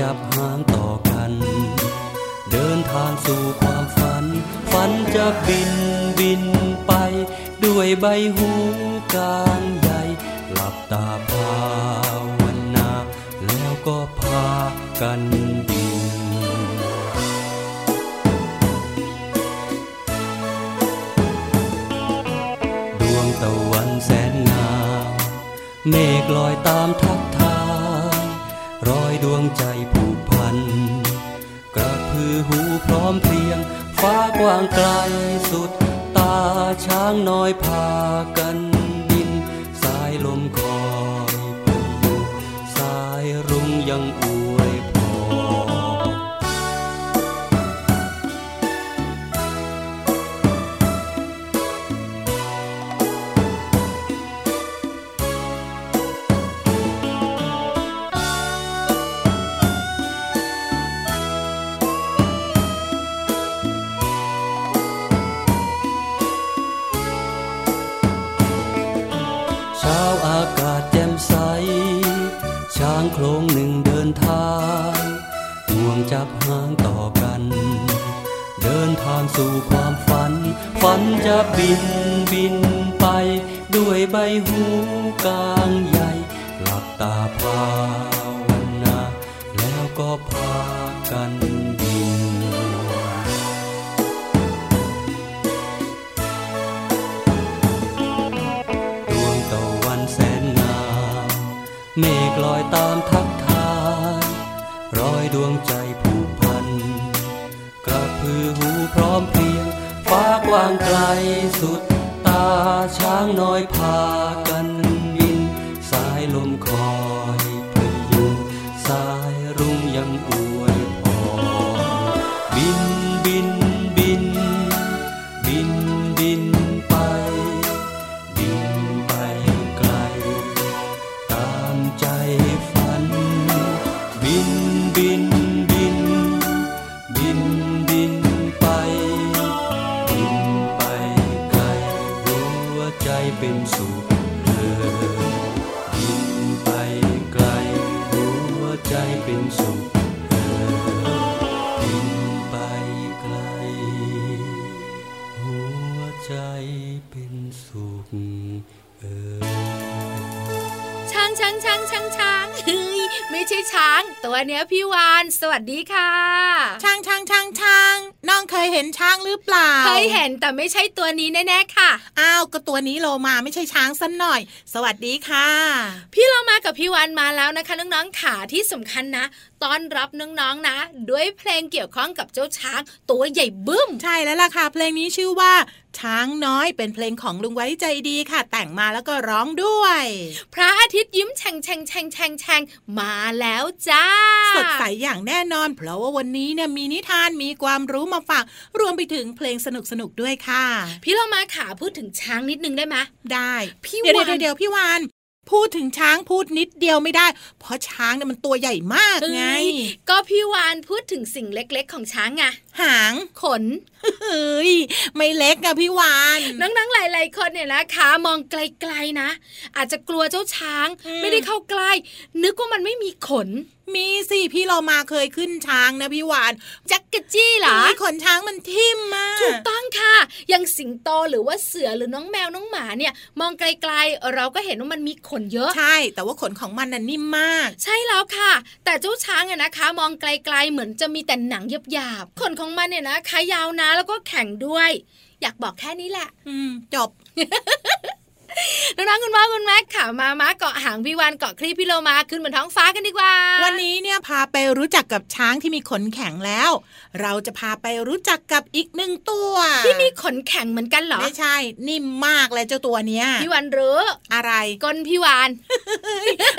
จับหางต่อกัน เดินทางสู่ความฝัน ฝันจะบินบินไป ด้วยใบหูกลางใหญ่ หลับตาภาวนา แล้วก็พากันบินดวงตะวันแสนงามเมฆลอยตามทักทายรอยดวงใจากว้างไกลสุดตาช้างน้อยพาาอากาศแจ่มใส ช้างโครงหนึ่งเดินทางง่วงจับหางต่อกัน เดินทางสู่ความฝัน ฝันจะบินบินไป ด้วยใบหูกลางใหญ่ หลับตาภาวนา แล้วก็พากัน ลอยตามทักทายรอยดวงใจผู้พัน กระพือหูพร้อมเพรียง ฟ้ากว้างไกลสุดตาช้างน้อยพา พี่วานสวัสดีค่ะ ช้างช้างช้างช้างน้องเคยเห็นช้างหรือเปล่า เคยเห็นแต่ไม่ใช่ตัวนี้แน่ๆค่ะ อ้าวก็ตัวนี้โลมาไม่ใช่ช้างสันหน่อย สวัสดีค่ะ พี่เรามากับพี่วานมาแล้วนะคะน้องๆขาที่สำคัญนะ ต้อนรับน้องๆนะ ด้วยเพลงเกี่ยวข้องกับเจ้าช้างตัวใหญ่บึ้ม ใช่แล้วล่ะค่ะเพลงนี้ชื่อว่าช้างน้อยเป็นเพลงของลุงไว้ใจดีค่ะ แต่งมาแล้วก็ร้องด้วย พระอาทิตย์ยิ้มแฉ่งแฉ่งแฉ่งแฉ่งแฉ่งมาแล้วจ้า สดใสอย่างแน่นอน เพราะว่าวันนี้เนี่ยมีนิทานมีความรู้มาฝาก รวมไปถึงเพลงสนุกๆด้วยค่ะ พี่เรามาขาพูดถึงช้างนิดนึงได้ไหมได้ พี่เดี๋ยววานเดี๋ยวเดี๋ยวพี่วาน พูดถึงช้างพูดนิดเดียวไม่ได้ เพราะช้างเนี่ยมันตัวใหญ่มากไง ก็พี่วานพูดถึงสิ่งเล็กๆ ของช้างไง หางขนเฮ้ยไม่เล็กอะพี่วานน้องๆหลายๆคนเนี่ยนะคะมองไกลๆนะ อาจจะกลัวเจ้าช้างอืมไม่ได้เข้าใกล้ นึกว่ามันไม่มีขนมีสิพี่เรามาเคยขึ้นช้างนะพี่วานจักกะจี้เหรอมีขนช้างมันทิ่มมาถูกต้องค่ะอย่างสิงโตหรือว่าเสือหรือน้องแมวน้องหมาเนี่ย มองไกลๆ เราก็เห็นว่ามันมีขนเยอะ ใช่ แต่ว่าขนของมันน่ะนิ่มมาก ใช่แล้วค่ะ แต่เจ้าช้างอะนะคะ มองไกลๆเหมือนจะมีแต่หนังหยาบๆขนของมันเนี่ยนะคะยาวนะแล้วก็แข็งด้วย อยากบอกแค่นี้แหละอืมจบ น้องๆคุณพ่อคุณแม่ค่ะมามาเกาะหางพี่วันเกาะคลีพี่โลมาขึ้นบนท้องฟ้ากันดีกว่า วันนี้เนี่ยพาไปรู้จักกับช้างที่มีขนแข็งแล้ว เราจะพาไปรู้จักกับอีกหนึ่งตัว ที่มีขนแข็งเหมือนกันเหรอไม่ใช่ นิ่มมากเลยเจ้าตัวเนี้ยพี่วันรู้อะไรก้นพี่วาน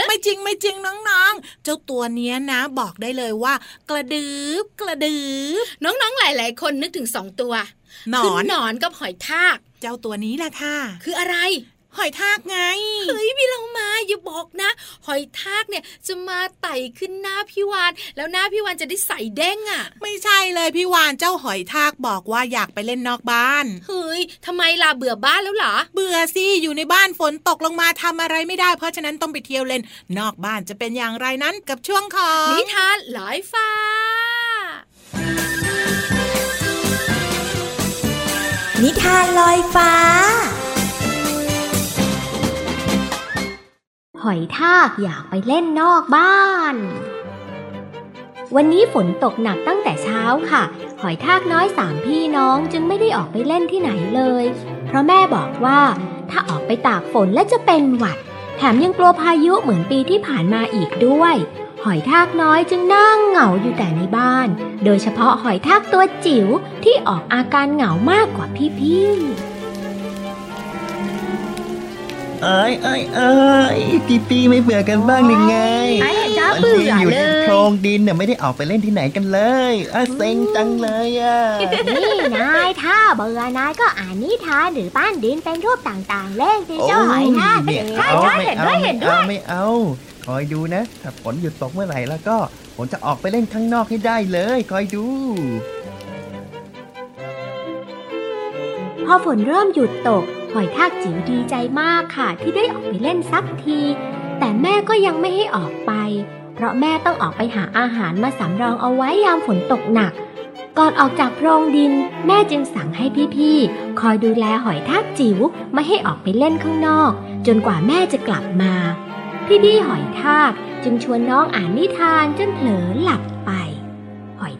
ไม่จริงไม่จริงน้องๆ เจ้าตัวเนี้ยนะ บอกได้เลยว่า กระดืบกระดืบน้องๆหลาย ๆ คนนึกถึงสองตัวหนคือนหนอนกับหอยทาก เจ้าตัวนี้แหละค่ะ คืออะไร หอยทากไง เฮ้ยพี่เรามาอย่าบอกนะ หอยทากเนี่ยจะมาไต่ขึ้นหน้าพี่วาน แล้วหน้าพี่วานจะได้ใส่เด้งอะ่ะ ไม่ใช่เลยพี่วานเจ้าหอยทากบอกว่าอยากไปเล่นนอกบ้าน เฮ้ยทำไมล่ะเบื่อบ้านแล้วเหรอ เบื่อสิอยู่ในบ้านฝนตกลงมาทำอะไรไม่ได้ เพราะฉะนั้นต้องไปเที่ยวเล่น นอกบ้านจะเป็นอย่างไรนั้นกับช่วงของนิทานลอยฟ้านิทานลอยฟ้า หอยทากอยากไปเล่นนอกบ้าน วันนี้ฝนตกหนักตั้งแต่เช้าค่ะ หอยทากน้อยสามพี่น้องจึงไม่ได้ออกไปเล่นที่ไหนเลย เพราะแม่บอกว่า ถ้าออกไปตากฝนและจะเป็นหวัด แถมยังกลัวพายุเหมือนปีที่ผ่านมาอีกด้วย หอยทากน้อยจึงนั่งเหงาอยู่แต่ในบ้าน โดยเฉพาะหอยทากตัวจิ๋วที่ออกอาการเหงามากกว่าพี่ๆ เอ้ยเอ้ยเอ้ยปีปีไม่เบื่อกันบ้างหรือไงไอ้เห็นน่าวันเบื่ที่ออยู่เลในยโพรงดินเนี่ยไม่ได้ออกไปเล่นที่ไหนกันเลยอะเซ็งจังเลยอะนี่นายถ้าเบื่อนายก็อ่านนิทานหรือปั้นดินเป็นรูปต่างๆ เล่นสิเจ้าหอยทากไม่ใช่เอาใช่ไม่เห็นเอาด้วยไม่เห็นด้เอาวยไม่เอาคอยดูนะ ถ้าฝนหยุดตกเมื่อไหร่แล้วก็ผมจะออกไปเล่นข้างนอกให้ได้เลย คอยดู พอฝนเริ่มหยุดตก หอยทากจิ๋วดีใจมากค่ะที่ได้ออกไปเล่นสักที แต่แม่ก็ยังไม่ให้ออกไป เพราะแม่ต้องออกไปหาอาหารมาสำรองเอาไว้ยามฝนตกหนัก ก่อนออกจากโพรงดิน แม่จึงสั่งให้พี่ๆ คอยดูแลหอยทากจิ๋วไม่ให้ออกไปเล่นข้างนอก จนกว่าแม่จะกลับมา พี่ๆหอยทากจึงชวนน้องอ่านนิทานจนเผลอหลับ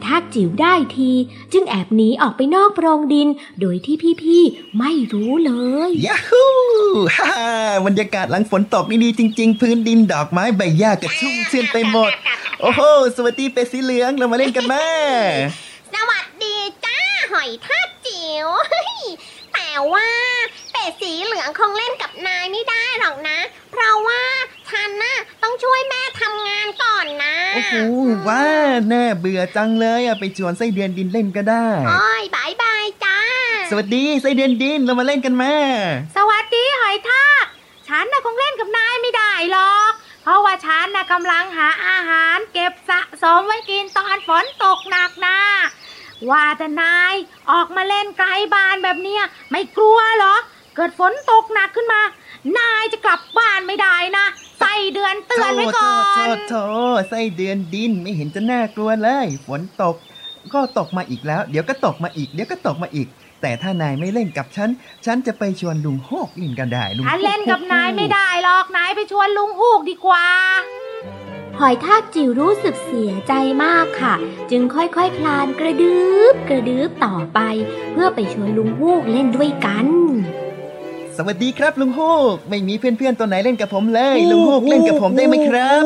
ทากจิ๋วได้ที จึงแอบหนีออกไปนอกโพรงดิน โดยที่พี่ๆไม่รู้เลยยาฮูฮ่าบรรยากาศหลังฝนตกนี่ดีจริง ๆ พื้นดินดอกไม้ใบหญ้ากระชุ่มชื่นไปหมด โอ้โหสวัสดีเป็ดสีเหลืองเรามาเล่นกันแม่สวัสดีจ้าหอยทากจิ๋วแต่ว่า เป็ดสีเหลืองคงเล่นกับนายไม่ได้หรอกนะ เพราะว่าฉันน่ะต้องช่วยแม่ทำงานก่อนนะ โอ้โหว้าแน่เบื่อจังเลยอะไปชวนไส้เดือนดินเล่นก็ได้โอ้ยบายบายจ้า สวัสดีไส้เดือนดินเรามาเล่นกันแม่สวัสดีหอยทากฉันน่ะคงเล่นกับนายไม่ได้หรอก เพราะว่าฉันน่ะกำลังหาอาหารเก็บสะสมไว้กินตอนฝนตกหนักนะว่าแต่นายออกมาเล่นไกลบ้านแบบเนี้ยไม่กลัวเหรอ เกิดฝนตกหนักขึ้นมา นายจะกลับบ้านไม่ได้นะใส่เดือนเตือนไว้ก่อโทนษโทษไส้เดือนดินไม่เห็นจะน่ากลัวเลย ฝนตก ก็ตกมาอีกแล้ว เดี๋ยวก็ตกมาอีก เดี๋ยวก็ตกมาอีก แต่ถ้านายไม่เล่นกับฉัน ฉันจะไปชวนลุงโฮกเล่นกันได้ลุงฉันเล่นกับนายไม่ได้หรอก นายไปชวนลุงฮูกดีกว่าหอยทากจิ๋วรู้สึกเสียใจมากค่ะ จึงค่อยๆคคลานกระดึบกระดึบต่อไป เพื่อไปชวนลุงฮูกเล่นด้วยกัน สวัสดีครับลุงโฮกไม่มีเพื่อนๆตัวไหนเล่นกับผมเลย ลุงโฮกเล่นกับผมได้ไหมครับ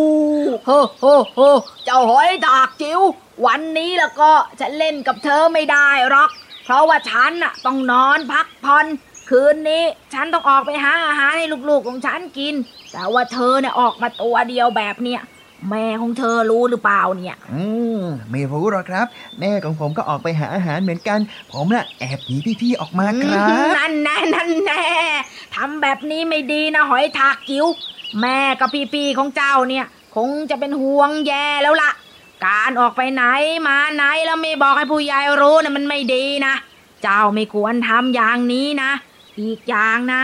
โฮโฮโฮเจ้าหอยดากจิ๋ววันนี้แล้วก็จะเล่นกับเธอไม่ได้หรอก เพราะว่าฉันน่ะต้องนอนพักผ่อนคืนนี้ฉันต้องออกไปหาอาหารให้ลูกๆของฉันกิน แต่ว่าเธอเนี่ยออกมาตัวเดียวแบบเนี้ย แม่ของเธอรู้หรือเปล่าเนี่ย อืมไม่รู้หรอกครับ แม่ของผมก็ออกไปหาอาหารเหมือนกัน ผมน่ะแอบหนีพี่ๆออกมาครับ นั่นแน่นั่นแน่ทำแบบนี้ไม่ดีนะหอยทากจิ๋วแม่กับพี่ๆของเจ้าเนี่ย คงจะเป็นห่วงแย่แล้วล่ะ การออกไปไหนมาไหนแล้วไม่บอกให้ผู้ใหญ่รู้นะมันไม่ดีนะ เจ้าไม่ควรทำอย่างนี้นะ อีกอย่างนะ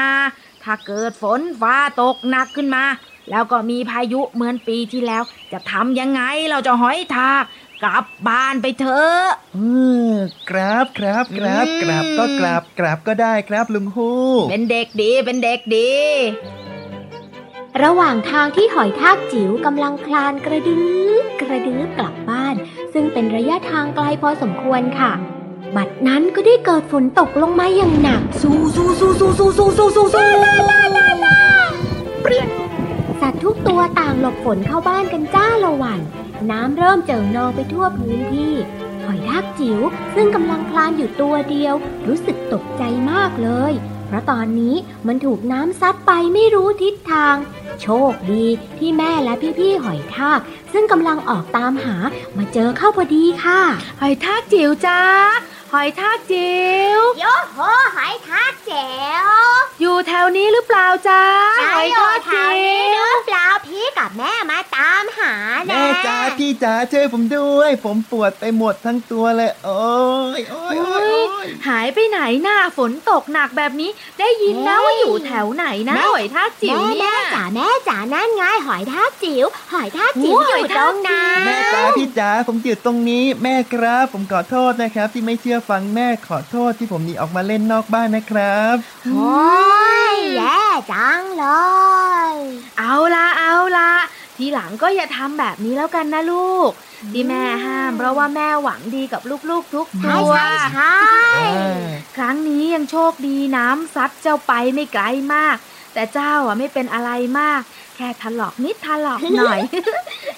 ถ้าเกิดฝนฟ้าตกหนักขึ้นมา แล้วก็มีพายุเหมือนปีที่แล้ว จะทำยังไงเราจะหอยทากกลับบ้านไปเถอะอืมครับครับครับอืมกราบก็กราบกราบก็ได้ครับลุงฮูกเป็นเด็กดีเป็นเด็กดี ระหว่างทางที่หอยทากจิ๋วกำลังคลานกระดึบกระดึบกลับบ้าน ซึ่งเป็นระยะทางไกลพอสมควรค่ะ บัดนั้นก็ได้เกิดฝนตกลงมาอย่างหนัก สู้สู้สู้สู้สู้สู้สู้สู้สู้เปรี้ย สัตว์ทุกตัวต่างหลบฝนเข้าบ้านกันจ้าละวัน น้ำเริ่มเจิ่งนองไปทั่วพื้นที่ หอยทากจิ๋วซึ่งกำลังคลานอยู่ตัวเดียว รู้สึกตกใจมากเลย เพราะตอนนี้มันถูกน้ำซัดไปไม่รู้ทิศทาง โชคดีที่แม่และพี่ๆหอยทาก ซึ่งกำลังออกตามหามาเจอเข้าพอดีค่ะ หอยทากจิ๋วจ้า หอยทากจิ๋วโยโหหอยทากเจ๋วอยู่แถวนี้หรือเปล่าจ้าหอยทากแถวจิ๋นี้หวรือเปล่าพี่กับแม่มาตามหาแน่แม่จ๋าพี่จ๋าช่วยผมด้วย ผมปวดไปหมดทั้งตัวเลยโอ้ยโอ้ยโอ้ยโอ้ยหายไปไหนน่ะฝนตกหนักแบบนี้ ได้ยินนะว่าอยู่แถวไหนนะหอยทากจิ๋วแม่เนี่แม่ยจ๋าแม่จ๋านั่นไงหอยทากจิ๋วหอยทากจิ๋วโอ้ยอยู่ตรงนั้นแม่จ๋าพี่จ๋าผมอยู่ตรงนี้แม่ครับ ผมขอโทษนะครับที่ไม่เชื่อฟังแม่ขอโทษที่ผมหนีออกมาเล่นนอกบ้านนะครับโอ้ยแย่จังเลย เอาละเอาละทีหลังก็อย่าทำแบบนี้แล้วกันนะลูกที่แม่ห้าม เพราะว่าแม่หวังดีกับลูกๆ ทุกใช่ตัวใช่ใช่ครั้งนี้ยังโชคดีน้ำซัดเจ้าไปไม่ไกลมาก แต่เจ้าอะไม่เป็นอะไรมาก แค่ถลอกนิดถลอกหน่อย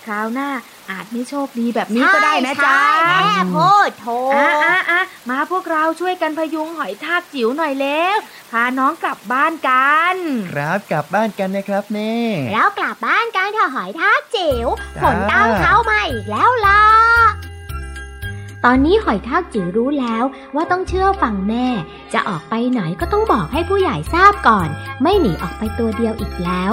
คราวหน้า อาจไม่โชคดีแบบนี้ก็ได้นะจ๊ะใช่แม่พูดถูกอะอะอะมาพวกเราช่วยกันพยุงหอยทากจิ๋วหน่อยเร็วพาน้องกลับบ้านกัน ครับกลับบ้านกันนะครับแม่แล้วกลับบ้านกันเถอะหอยทากจิ๋วจ้าฝนตั้งเข้ามาอีกแล้วล่ะตอนนี้หอยทากจิ๋วรู้แล้วว่าต้องเชื่อฟังแม่ จะออกไปไหนก็ต้องบอกให้ผู้ใหญ่ทราบก่อน ไม่หนีออกไปตัวเดียวอีกแล้ว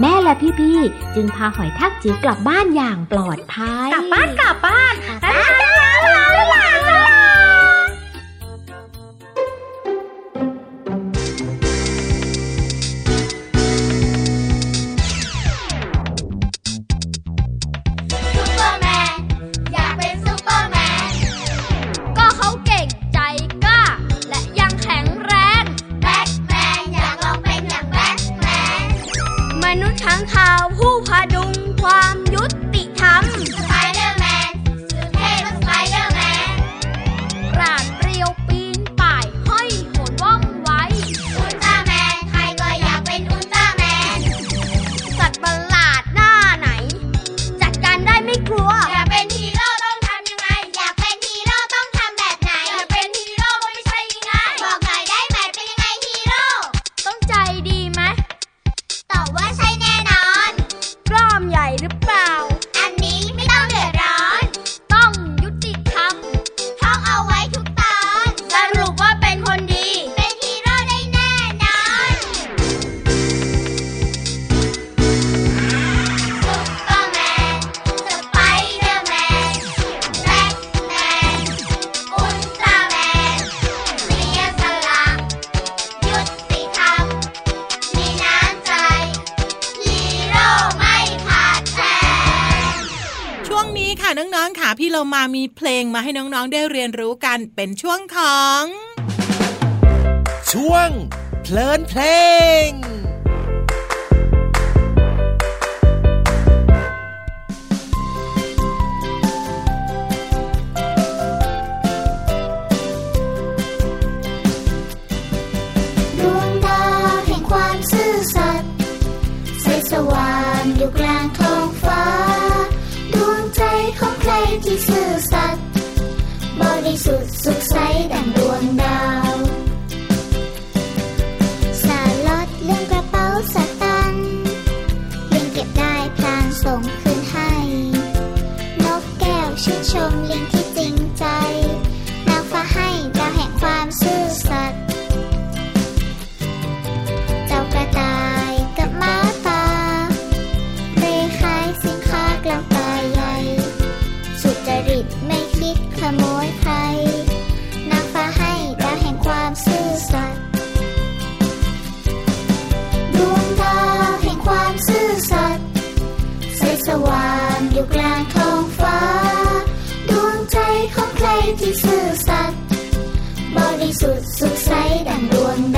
แม่และพี่ๆ จึงพาหอยทากจิ๋วกลับบ้านอย่างปลอดภัย กลับบ้านกลับบ้าน ค่ะน้องๆค่ะพี่เรามามีเพลงมาให้น้องๆได้เรียนรู้กันเป็นช่วงของ ช่วงเพลินเพลง สัตย์บริสุทธิ์สุขใสดังดวงดาว สาลอดเรื่องกระเป๋าสตังค์เลิงเก็บได้พลางส่งคืนให้ นกแก้วชื่นชมลิงที่จริง ริสุทธิ์สุขใสดังดวงด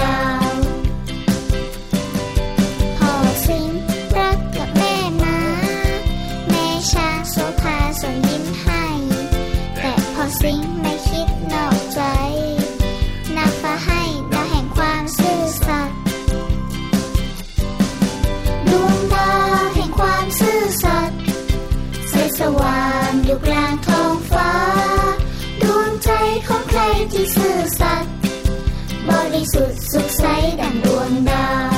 sụt sụt say đang buồn đau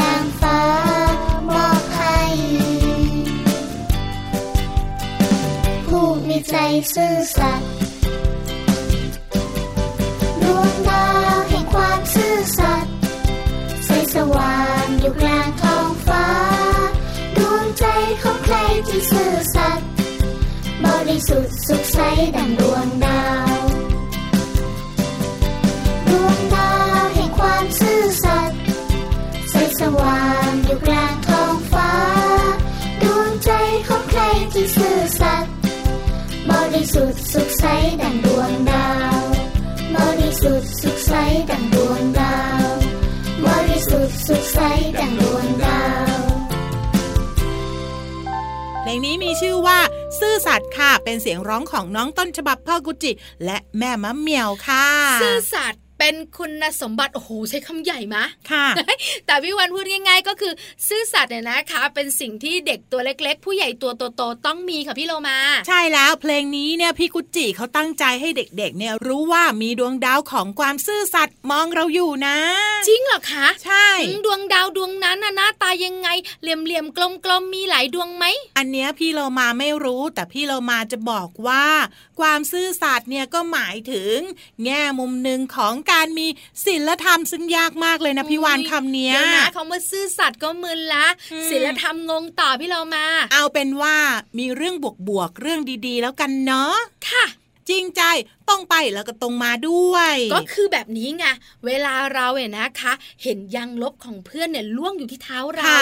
นางฟ้ามอบให้ ผู้มีใจซื่อสัตย์ดวงดาวแห่งความซื่อสัตย์ใสสว่างอยู่กลางท้องฟ้า ดวงใจขอใครที่ซื่อสัตย์บริสุทธิ์สุขใสดังดวงดาว ดังดวงดาวบริสุทธิ์สุขใสดังดวงดาวบริสุทธิ์สุขใสดังดวงดาวเพลงนี้มีชื่อว่าซื่อสัตย์ค่ะ เป็นเสียงร้องของน้องต้นฉบับพ่อกุจิ และแม่มะเหมียวค่ะ ซื่อสัตย์ เป็นคุณสมบัติ โอ้โห ใช้คำใหญ่มะค่ะ แต่พี่วันพูดง่ายๆ ก็คือซื่อสัตย์เนี่ยนะคะ เป็นสิ่งที่เด็กตัวเล็ก ๆ ผู้ใหญ่ตัวโตๆต้องมีค่ะพี่โลมา ใช่แล้วเพลงนี้เนี่ยพี่กุจิเขาตั้งใจให้เด็กๆ เนี่ยรู้ว่ามีดวงดาวของความซื่อสัตย์มองเราอยู่นะ จริงเหรอคะใช่ดวงดาวดวงนั้นน่ะหน้าตายังไงเหลี่ยมๆกลมๆมีหลายดวงไหมอันเนี้ยพี่โลมาไม่รู้ แต่พี่โลมาจะบอกว่า ความซื่อสัตย์เนี่ยก็หมายถึง แง่มุมหนึ่งของการมีศีลธรรมซึ่งยากมากเลยนะพี่วานคำเนี้ยนะคำว่าซื่อสัตย์ก็มึนละศีลธรรมงงต่อพี่เรามา เอาเป็นว่ามีเรื่องบวกๆเรื่องดีๆ แล้วกันเนาะค่ะจริงใจ ตรงไปแล้วก็ตรงมาด้วย ก็คือแบบนี้ไงเวลาเราเนี่ยนะคะ เห็นยางลบของเพื่อนเนี่ยล่วงอยู่ที่เท้าเรา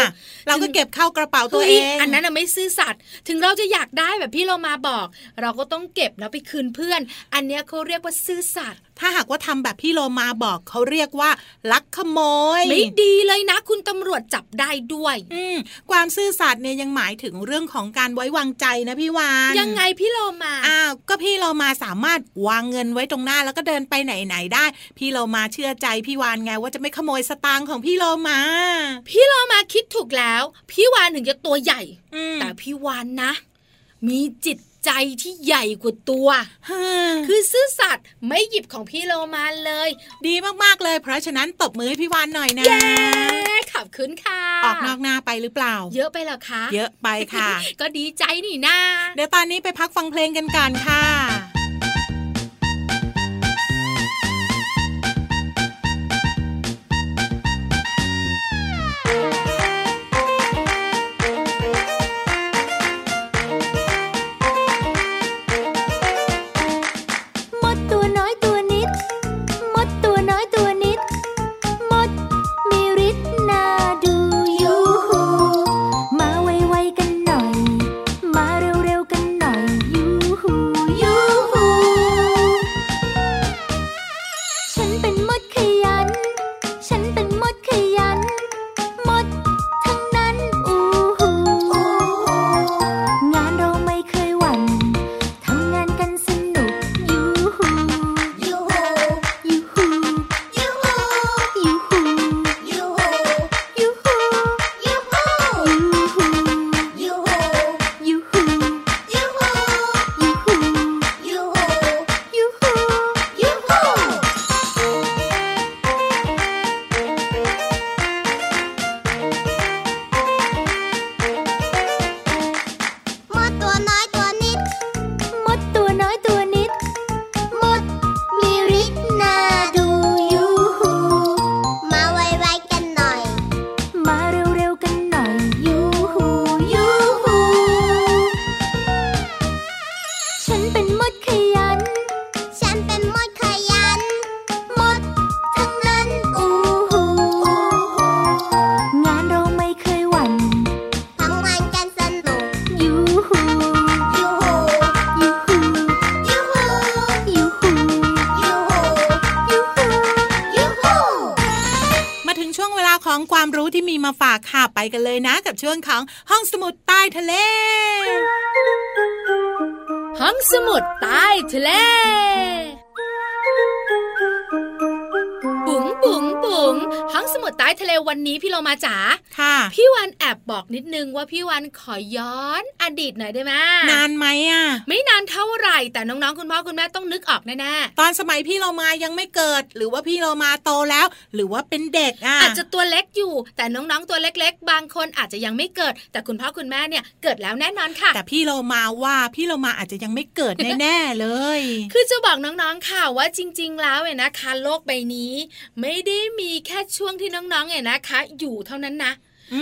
เราก็เก็บเข้ากระเป๋าตัวเองอันนั้นไม่ซื่อสัตย์ถึงเราจะอยากได้แบบพี่เรามาบอก เราก็ต้องเก็บแล้วไปคืนเพื่อน อันเนี้ยเขาเรียกว่าซื่อสัตย์ถ้าหากว่าทำแบบพี่โลมาบอกเขาเรียกว่า ลักขโมย ไม่ดีเลยนะ คุณตำรวจจับได้ด้วย อืความซื่อสัตย์เนี่ยยังหมายถึงเรื่องของการไว้วางใจนะพี่วานยังไงพี่โลมาอ้าวก็พี่โลมาสามารถวางเงินไว้ตรงหน้าแล้วก็เดินไปไหนไหนได้ พี่โลมาเชื่อใจพี่วานไงว่าจะไม่ขโมยสตางค์ของพี่โลมา พี่โลมาคิดถูกแล้ว พี่วานถึงจะตัวใหญ่ แต่พี่วานนะ มีจิตใจที่ใหญ่กว่าตัว คือซื่อสัตย์ไม่หยิบของพี่โลมาเลย ดีมากๆเลย เพราะฉะนั้นตบมือให้พี่วานหน่อยนะเย้ขับขึ้นค่ะ ออกนอกหน้าไปหรือเปล่า เยอะไปหรอคะ เยอะไปค่ะ ก็ดีใจนี่นะเดี๋ยวตอนนี้ไปพักฟังเพลงกันก่อนค่ะ มาฝากค่ะไปกันเลยนะ กับช่วงของห้องสมุดใต้ทะเล ห้องสมุดใต้ทะเล บุ๋งบุ๋งบุ๋งห้องสมุดใต้ทะเลวันนี้พี่เรามาจ๋าพี่วันแอบบอกนิดนึงว่าพี่วันขอย้อนอดีตหน่อยได้ไหมนานไหมอะ ไม่นานเท่าไหร่แต่น้องๆคุณพ่อคุณแม่ต้องนึกออกแน่ๆตอนสมัยพี่เรามายังไม่เกิด หรือว่าพี่เรามาโตแล้ว หรือว่าเป็นเด็กอะอาจจะตัวเล็กอยู่ แต่น้องๆตัวเล็ก ๆ บางคนอาจจะยังไม่เกิด แต่คุณพ่อคุณแม่เนี่ยเกิดแล้วแน่นอนค่ะ แต่พี่เรามาว่าพี่เรามาอาจจะยังไม่เกิดแน่ๆเลย คือจะบอกน้องๆค่ะว่าจริง ๆ แล้วเนี่ยนะคะโลกใบนี้ไม่ได้มีแค่ช่วงที่น้องๆเนี่ยนะคะ อยู่เท่านั้นนะ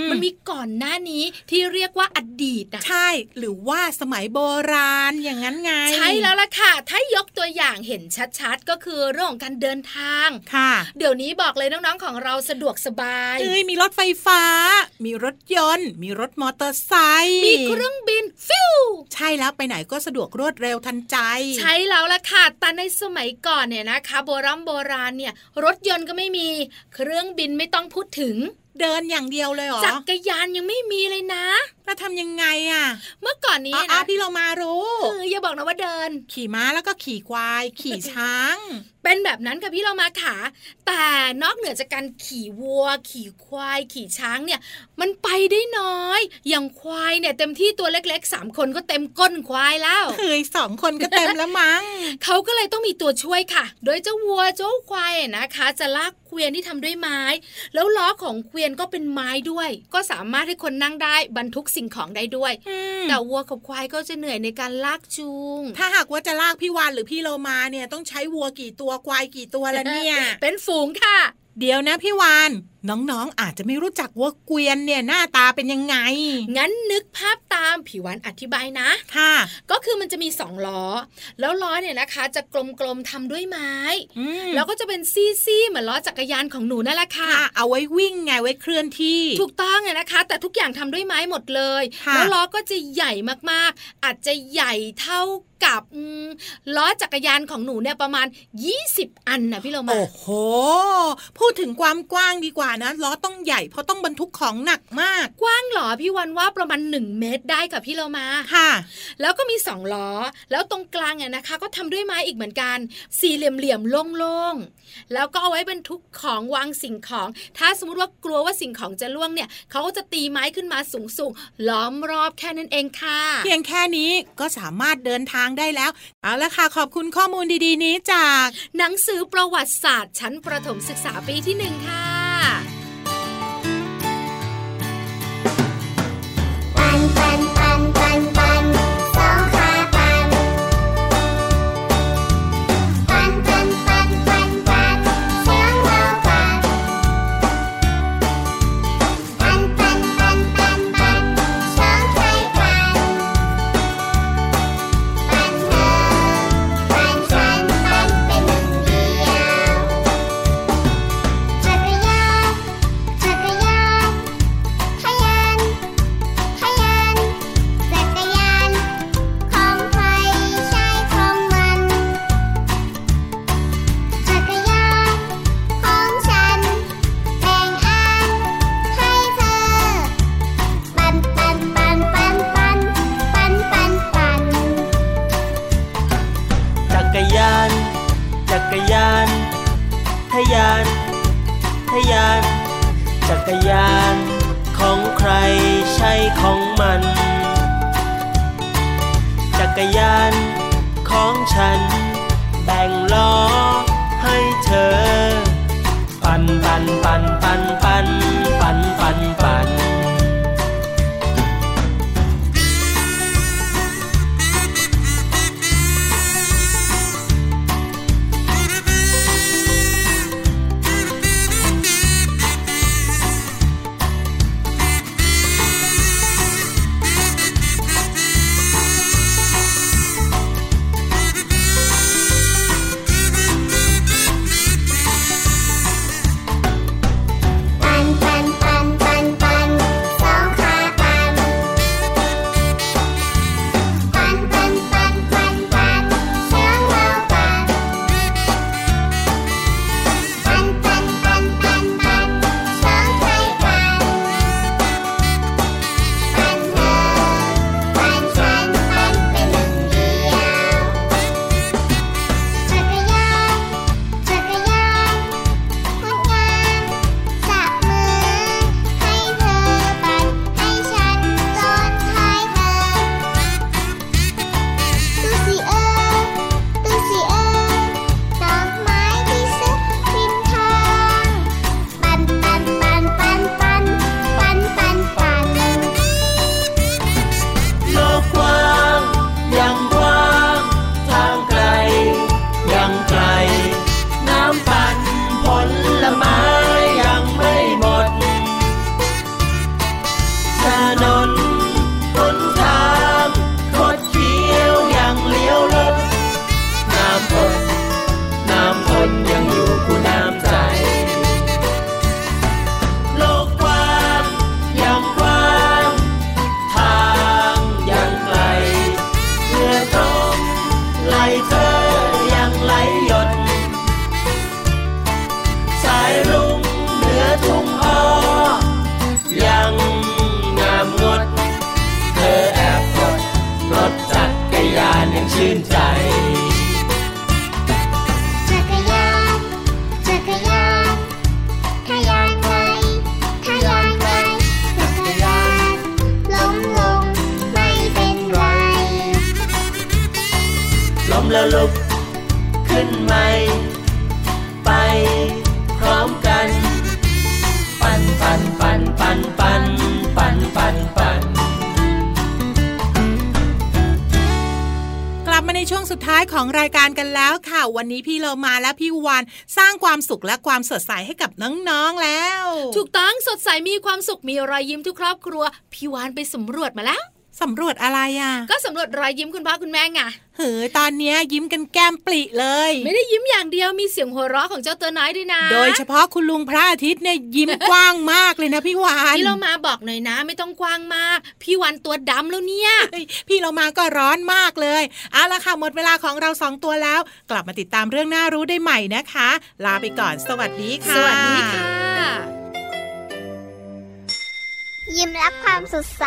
มมันมีก่อนหน้านี้ที่เรียกว่าอดีตอะใช่ หรือว่าสมัยโบราณอย่างนั้นไง ใช่แล้วล่ะค่ะ ถ้ายกตัวอย่างเห็นชัดๆ ก็คือเรื่องของการเดินทางค่ะ เดี๋ยวนี้บอกเลยน้องๆของเราสะดวกสบายเอ้ยมีรถไฟฟ้า มีรถยนต์ มีรถมอเตอร์ไซค์มีเครื่องบินฟิวใช่แล้วไปไหนก็สะดวกรวดเร็วทันใจ ใช่แล้วล่ะค่ะแต่ในสมัยก่อนเนี่ยนะคะ โบราณโบราณเนี่ยรถยนต์ก็ไม่มีเครื่องบินไม่ต้องพูดถึง เดินอย่างเดียวเลยเหรอจักรยานยังไม่มีเลยนะ แล้วทำยังไงอะ เมื่อก่อนนี้อ๋อนะพี่เรามารู้เอออย่าบอกนะว่าเดิน ขี่ม้าแล้วก็ขี่ควาย ขี่ช้าง เป็นแบบนั้นค่ะพี่เรามาขาแต่นอกเหนือจากการขี่วัว ขี่ควาย ขี่ช้างเนี่ย มันไปได้น้อย อย่างควายเนี่ยเต็มที่ตัวเล็กๆสามคนก็เต็มก้นควายแล้วเคยสองคนก็เต็มแล้วมั้งเขาก็เลยต้องมีตัวช่วยค่ะ โดยเจ้าวัวเจ้าควายอะนะคะ จะลากเกวียนที่ทำด้วยไม้ แล้วล้อของเกวียนก็เป็นไม้ด้วย ก็สามารถให้คนนั่งได้บรรทุกสิ่งของได้ด้วยอืมแต่วัวกับควายก็จะเหนื่อยในการลากจูง ถ้าหากว่าจะลากพี่วานหรือพี่โลมาเนี่ยต้องใช้วัวกี่ตัวควายกี่ตัวละเนี่ย เป็นฝูงค่ะ เดี๋ยวนะพี่วาน น้องๆ อาจจะไม่รู้จักวัวเกวียนเนี่ยหน้าตาเป็นยังไง งั้นนึกภาพตามผิววันอธิบายนะ ค่ะ ก็คือมันจะมีสองล้อ แล้วล้อเนี่ยนะคะ จะกลมๆทำด้วยไม้อืมแล้วก็จะเป็นซี่ๆเหมือนล้อจักรยานของหนูนั่นแหละค่ะค่ะเอาไว้วิ่งไงไว้เคลื่อนที่ ถูกต้องไงนะคะ แต่ทุกอย่างทำด้วยไม้หมดเลยค่ะแล้วล้อก็จะใหญ่มากๆ อาจจะใหญ่เท่ากับอืมล้อจักรยานของหนูเนี่ยประมาณ 20 อันนะพี่เรามาโอ้โห พูดถึงความกว้างดีกว่านะล้อต้องใหญ่เพราะต้องบรรทุกของหนักมาก กว้างเหรอพี่วันว่าประมาณ1เมตรได้กับพี่เรามาค่ะ แล้วก็มีสองล้อ แล้วตรงกลางเนี่ยนะคะ ก็ทำด้วยไม้อีกเหมือนกัน สี่เหลี่ยมๆโล่งๆแล้วก็เอาไว้บรรทุกของวางสิ่งของ ถ้าสมมติว่ากลัวว่าสิ่งของจะล่วงเนี่ยเขาก็จะตีไม้ขึ้นมาสูงๆล้อมรอบแค่นั้นเองค่ะ เพียงแค่นี้ก็สามารถเดินทางได้แล้ว เอาละค่ะขอบคุณข้อมูลดีๆ นี้จาก หนังสือประวัติศาสตร์ชั้นประถมศึกษาปีที่หนึ่งค่ะ lá! ปันปัน ในช่วงสุดท้ายของรายการกันแล้วค่ะ วันนี้พี่เรามาและพี่วานสร้างความสุขและความสดใสให้กับน้องๆแล้ว ถูกต้องสดใสมีความสุขมีรอยยิ้มทุกครอบครัว พี่วานไปสำรวจมาแล้ว สำรวจอะไรอะ ก็สำรวจรอยยิ้มคุณพ่อคุณแม่ไงเฮ้ยตอนเนี้ยยิ้มกันแก้มปริเลย ไม่ได้ยิ้มอย่างเดียวมีเสียงหัวเราะของเจ้าตัวน้อยด้วยนะ โดยเฉพาะคุณลุงพระอาทิตย์เนี่ยยิ้มกว้างมากเลยนะพี่วานพี่เรามาบอกหน่อยนะ ไม่ต้องกว้างมาก พี่วันตัวดำแล้วเนี่ยเฮ้ยพี่เรามาก็ร้อนมากเลยเอาละค่ะหมดเวลาของเราสองตัวแล้ว กลับมาติดตามเรื่องน่ารู้ได้ใหม่นะคะ ลาไปก่อนสวัสดีค่ะ สวัสดีค่ะ ยิ้มรับความสดใส